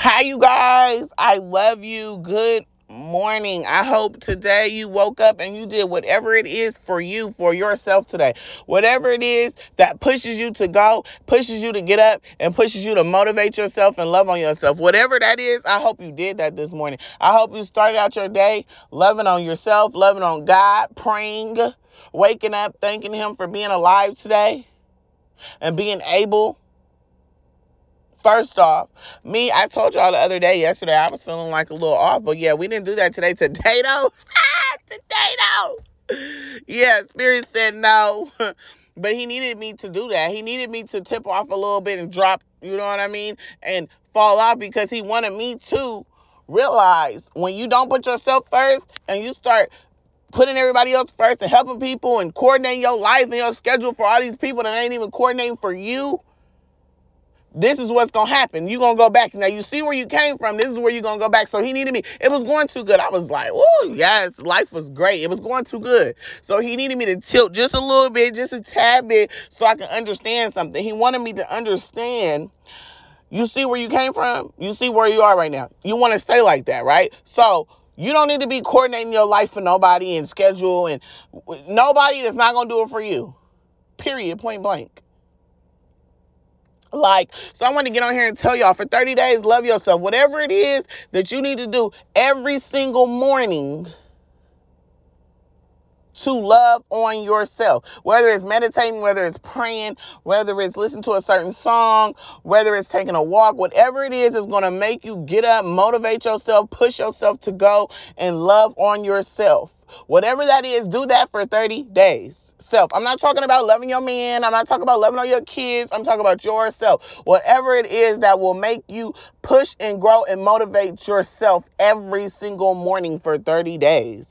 Hi, you guys. I love you. Good morning. I hope today you woke up and you did whatever it is for you, for yourself today. Whatever it is that pushes you to go, pushes you to get up, and pushes you to motivate yourself and love on yourself. Whatever that is, I hope you did that this morning. I hope you started out your day loving on yourself, loving on God, praying, waking up, thanking Him for being alive today and being able First off, me, I told y'all the other day, yesterday, I was feeling like a little off, but yeah, we didn't do that today. Today, though, today, though, yeah, Spirit said no, but He needed me to do that. He needed me to tip off a little bit and drop, you know what I mean, and fall off because He wanted me to realize when you don't put yourself first and you start putting everybody else first and helping people and coordinating your life and your schedule for all these people that ain't even coordinating for you this is what's gonna happen. You're gonna go back. Now you see where you came from. This is where you're gonna go back. So he needed me. It was going too good. I was like, oh yes, life was great. It was going too good. So he needed me to tilt just a little bit, just a tad bit, so I can understand something. He wanted me to understand. You see where you came from? You see where you are right now. You want to stay like that, right? So you don't need to be coordinating your life for nobody and schedule and nobody that's not gonna do it for you. Period. Point blank. Like, so I want to get on here and tell y'all for 30 days, love yourself. Whatever it is that you need to do every single morning to love on yourself. Whether it's meditating, whether it's praying, whether it's listening to a certain song, whether it's taking a walk, whatever it is is going to make you get up, motivate yourself, push yourself to go and love on yourself. Whatever that is, do that for 30 days. I'm not talking about loving your man. I'm not talking about loving on your kids. I'm talking about yourself. Whatever it is that will make you push and grow and motivate yourself every single morning for 30 days.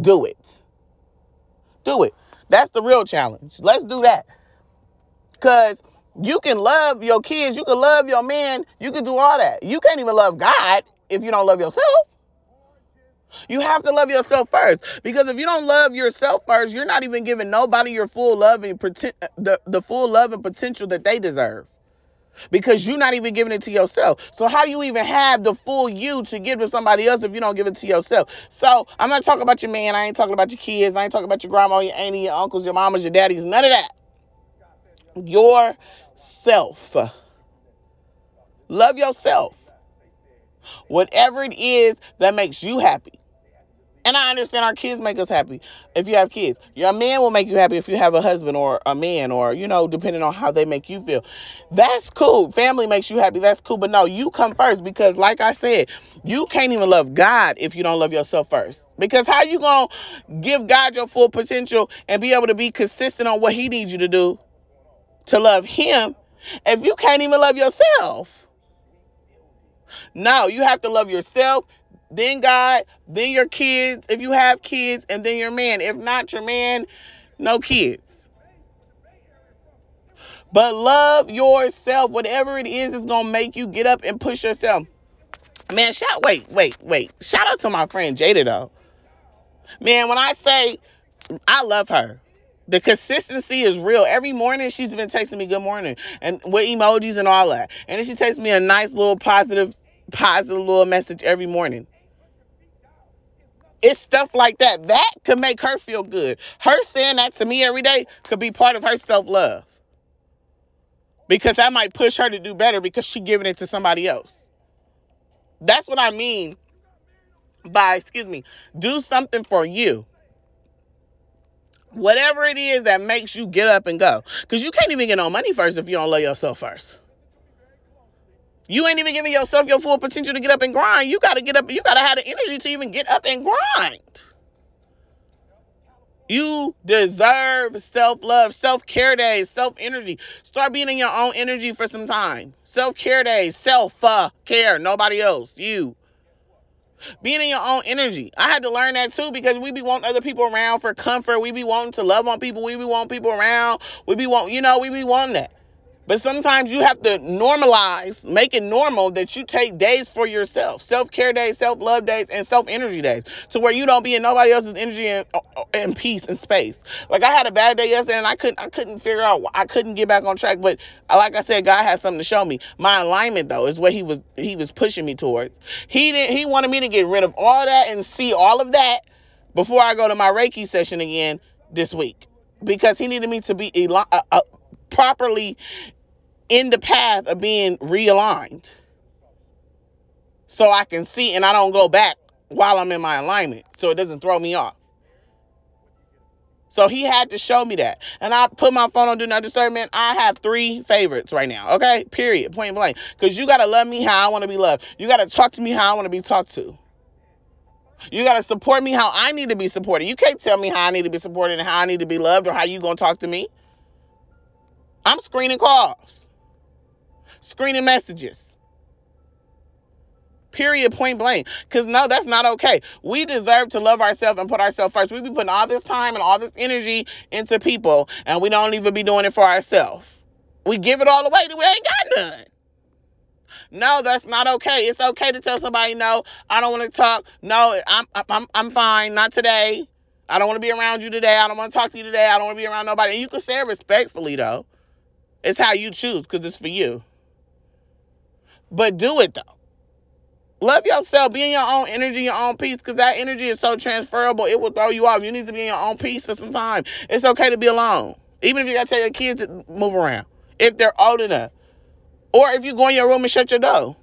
Do it. Do it. That's the real challenge. Let's do that. Because you can love your kids, you can love your man, you can do all that. You can't even love God if you don't love yourself. You have to love yourself first. Because if you don't love yourself first, you're not even giving nobody your full love and the, the full love and potential that they deserve. Because you're not even giving it to yourself. So how do you even have the full you to give to somebody else if you don't give it to yourself? So I'm not talking about your man. I ain't talking about your kids. I ain't talking about your grandma, your auntie, your uncles, your mamas, your daddies. None of that. Yourself. Love yourself. Whatever it is that makes you happy. And I understand our kids make us happy if you have kids. Your man will make you happy if you have a husband or a man or, you know, depending on how they make you feel. That's cool. Family makes you happy. That's cool. But no, you come first because, like I said, you can't even love God if you don't love yourself first. Because how you going to give God your full potential and be able to be consistent on what he needs you to do to love him if you can't even love yourself? No, you have to love yourself then God, then your kids, if you have kids, and then your man. If not your man, no kids. But love yourself. Whatever it is, is gonna make you get up and push yourself. Man, shout wait, wait, wait. Shout out to my friend Jada though. Man, when I say I love her. The consistency is real. Every morning she's been texting me good morning and with emojis and all that. And then she takes me a nice little positive, positive little message every morning. It's stuff like that. That could make her feel good. Her saying that to me every day could be part of her self love. Because that might push her to do better because she giving it to somebody else. That's what I mean by, excuse me, do something for you. Whatever it is that makes you get up and go. Because you can't even get no money first if you don't love yourself first. You ain't even giving yourself your full potential to get up and grind. You gotta get up, you gotta have the energy to even get up and grind. You deserve self love, self care days, self energy. Start being in your own energy for some time. Self care days, self care, nobody else. You. Being in your own energy. I had to learn that too because we be wanting other people around for comfort. We be wanting to love on people. We be wanting people around. We be want, you know, we be wanting that. But sometimes you have to normalize, make it normal that you take days for yourself, self care days, self love days, and self energy days, to where you don't be in nobody else's energy and, uh, and peace and space. Like I had a bad day yesterday, and I couldn't, I couldn't figure out, I couldn't get back on track. But like I said, God has something to show me. My alignment, though, is what He was, He was pushing me towards. He didn't, He wanted me to get rid of all that and see all of that before I go to my Reiki session again this week, because He needed me to be uh, uh, properly in the path of being realigned so I can see and I don't go back while I'm in my alignment so it doesn't throw me off. So he had to show me that. And I put my phone on Do Not Disturb, man. I have three favorites right now. Okay? Period. Point blank. Because you got to love me how I want to be loved. You got to talk to me how I want to be talked to. You got to support me how I need to be supported. You can't tell me how I need to be supported and how I need to be loved or how you going to talk to me. I'm screening calls screening messages. Period, point blank. Because no, that's not okay. We deserve to love ourselves and put ourselves first. We be putting all this time and all this energy into people, and we don't even be doing it for ourselves. We give it all away, and we ain't got none. No, that's not okay. It's okay to tell somebody no. I don't want to talk. No, I'm I'm I'm fine. Not today. I don't want to be around you today. I don't want to talk to you today. I don't want to be around nobody. And you can say it respectfully though. It's how you choose because it's for you. But do it though. Love yourself. Be in your own energy, your own peace, because that energy is so transferable. It will throw you off. You need to be in your own peace for some time. It's okay to be alone. Even if you gotta tell your kids to move around. If they're old enough. Or if you go in your room and shut your door.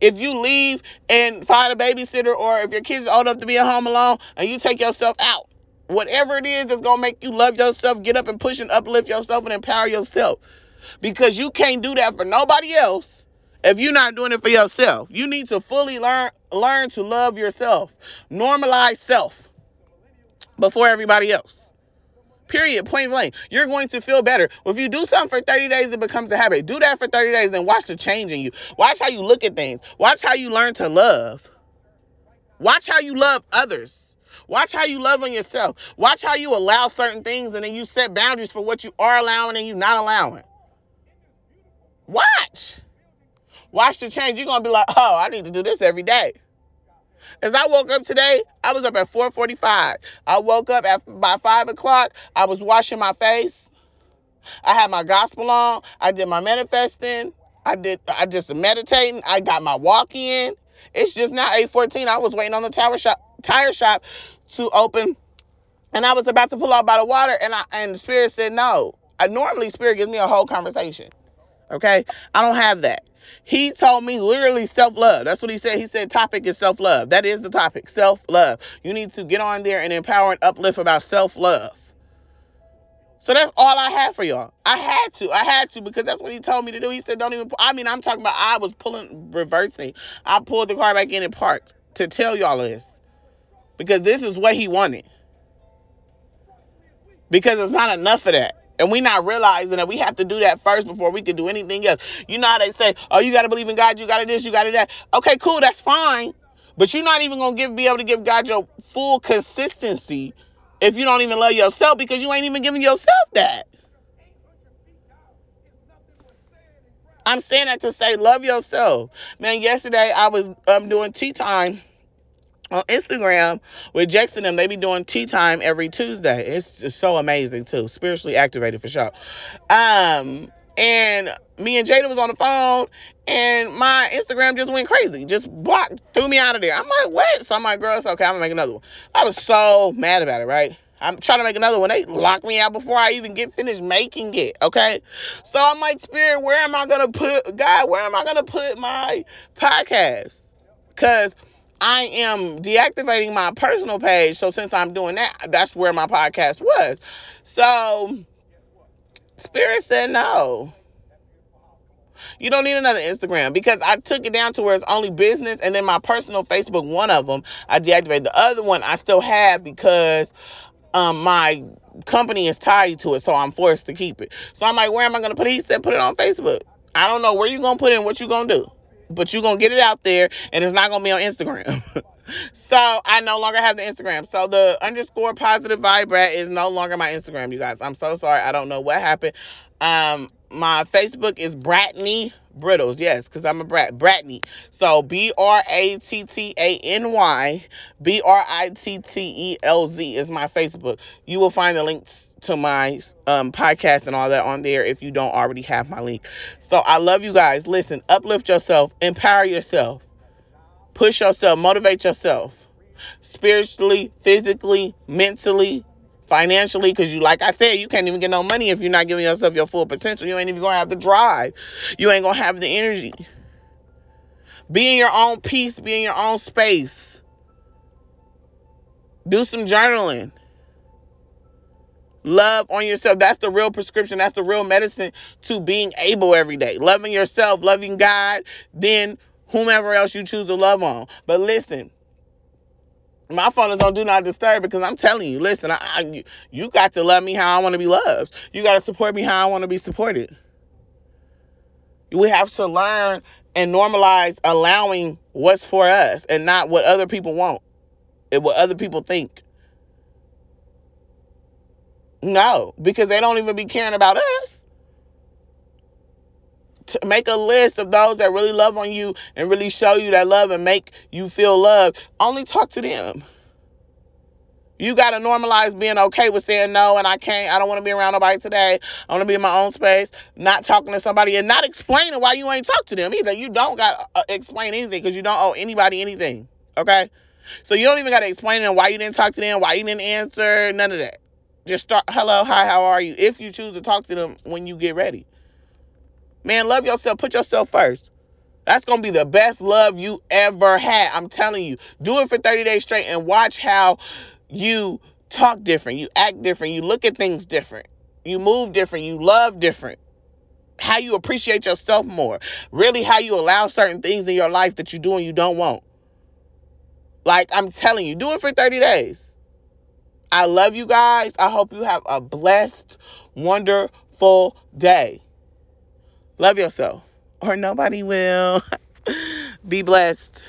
If you leave and find a babysitter, or if your kids old enough to be at home alone and you take yourself out. Whatever it is that's gonna make you love yourself, get up and push and uplift yourself and empower yourself. Because you can't do that for nobody else if you're not doing it for yourself. You need to fully learn learn to love yourself. Normalize self before everybody else. Period. Point blank. You're going to feel better. If you do something for 30 days, it becomes a habit. Do that for 30 days and watch the change in you. Watch how you look at things. Watch how you learn to love. Watch how you love others. Watch how you love on yourself. Watch how you allow certain things and then you set boundaries for what you are allowing and you're not allowing. Watch. Watch the change. You're gonna be like, oh, I need to do this every day. As I woke up today, I was up at 4:45. I woke up at by five o'clock. I was washing my face. I had my gospel on. I did my manifesting. I did I some meditating. I got my walk in. It's just now 8:14. I was waiting on the tower shop tire shop to open, and I was about to pull out by the water, and I and the spirit said no. I normally spirit gives me a whole conversation. Okay, I don't have that. He told me literally self love. That's what he said. He said topic is self love. That is the topic, self love. You need to get on there and empower and uplift about self love. So that's all I had for y'all. I had to. I had to because that's what he told me to do. He said, don't even. I mean, I'm talking about I was pulling, reversing. I pulled the car back in and parked to tell y'all this because this is what he wanted. Because it's not enough of that. And we not realizing that we have to do that first before we can do anything else. You know how they say, oh, you got to believe in God, you got to this, you got to that. Okay, cool, that's fine. But you're not even going to be able to give God your full consistency if you don't even love yourself because you ain't even giving yourself that. I'm saying that to say love yourself. Man, yesterday I was um doing tea time on Instagram with Jackson and they be doing tea time every Tuesday. It's so amazing too. Spiritually activated for sure. Um and me and Jada was on the phone and my Instagram just went crazy. Just blocked, threw me out of there. I'm like, what? So I'm like, girl, it's okay. I'm gonna make another one. I was so mad about it, right? I'm trying to make another one. They locked me out before I even get finished making it. Okay. So I'm like, Spirit, where am I gonna put God, where am I gonna put my podcast? Cause I am deactivating my personal page. So since I'm doing that, that's where my podcast was. So Spirit said no. You don't need another Instagram because I took it down to where it's only business and then my personal Facebook, one of them, I deactivated. The other one I still have because um my company is tied to it, so I'm forced to keep it. So I'm like, where am I gonna put it? He said put it on Facebook. I don't know where you gonna put it and what you gonna do but you're gonna get it out there and it's not gonna be on Instagram. so I no longer have the Instagram. So the underscore positive vibe is no longer my Instagram, you guys. I'm so sorry. I don't know what happened. Um, my Facebook is Brattany Brittelz. Yes, because I'm a brat. Brattany. So B R A T T A N Y B R I T T E L Z is my Facebook. You will find the links to my um, podcast and all that on there if you don't already have my link. So I love you guys. Listen, uplift yourself, empower yourself, push yourself, motivate yourself spiritually, physically, mentally, financially because you like i said you can't even get no money if you're not giving yourself your full potential. You ain't even gonna have the drive. You ain't gonna have the energy. Be in your own peace. Be in your own space. Do some journaling love on yourself that's the real prescription that's the real medicine to being able every day loving yourself loving god then whomever else you choose to love on but listen my phone is on do not disturb because I'm telling you, listen, I, I, you got to love me how I want to be loved. You got to support me how I want to be supported. We have to learn and normalize allowing what's for us and not what other people want and what other people think. No, because they don't even be caring about us. To make a list of those that really love on you and really show you that love and make you feel loved. Only talk to them. You got to normalize being okay with saying no and I can't. I don't want to be around nobody today. I want to be in my own space, not talking to somebody and not explaining why you ain't talk to them either. You don't got to uh, explain anything because you don't owe anybody anything. Okay? So you don't even got to explain them why you didn't talk to them, why you didn't answer, none of that. Just start, hello, hi, how are you? If you choose to talk to them when you get ready. Man, love yourself. Put yourself first. That's going to be the best love you ever had. I'm telling you. Do it for 30 days straight and watch how you talk different, you act different, you look at things different, you move different, you love different. How you appreciate yourself more. Really, how you allow certain things in your life that you do and you don't want. Like I'm telling you, do it for 30 days. I love you guys. I hope you have a blessed, wonderful day. Love yourself, or nobody will. Be blessed.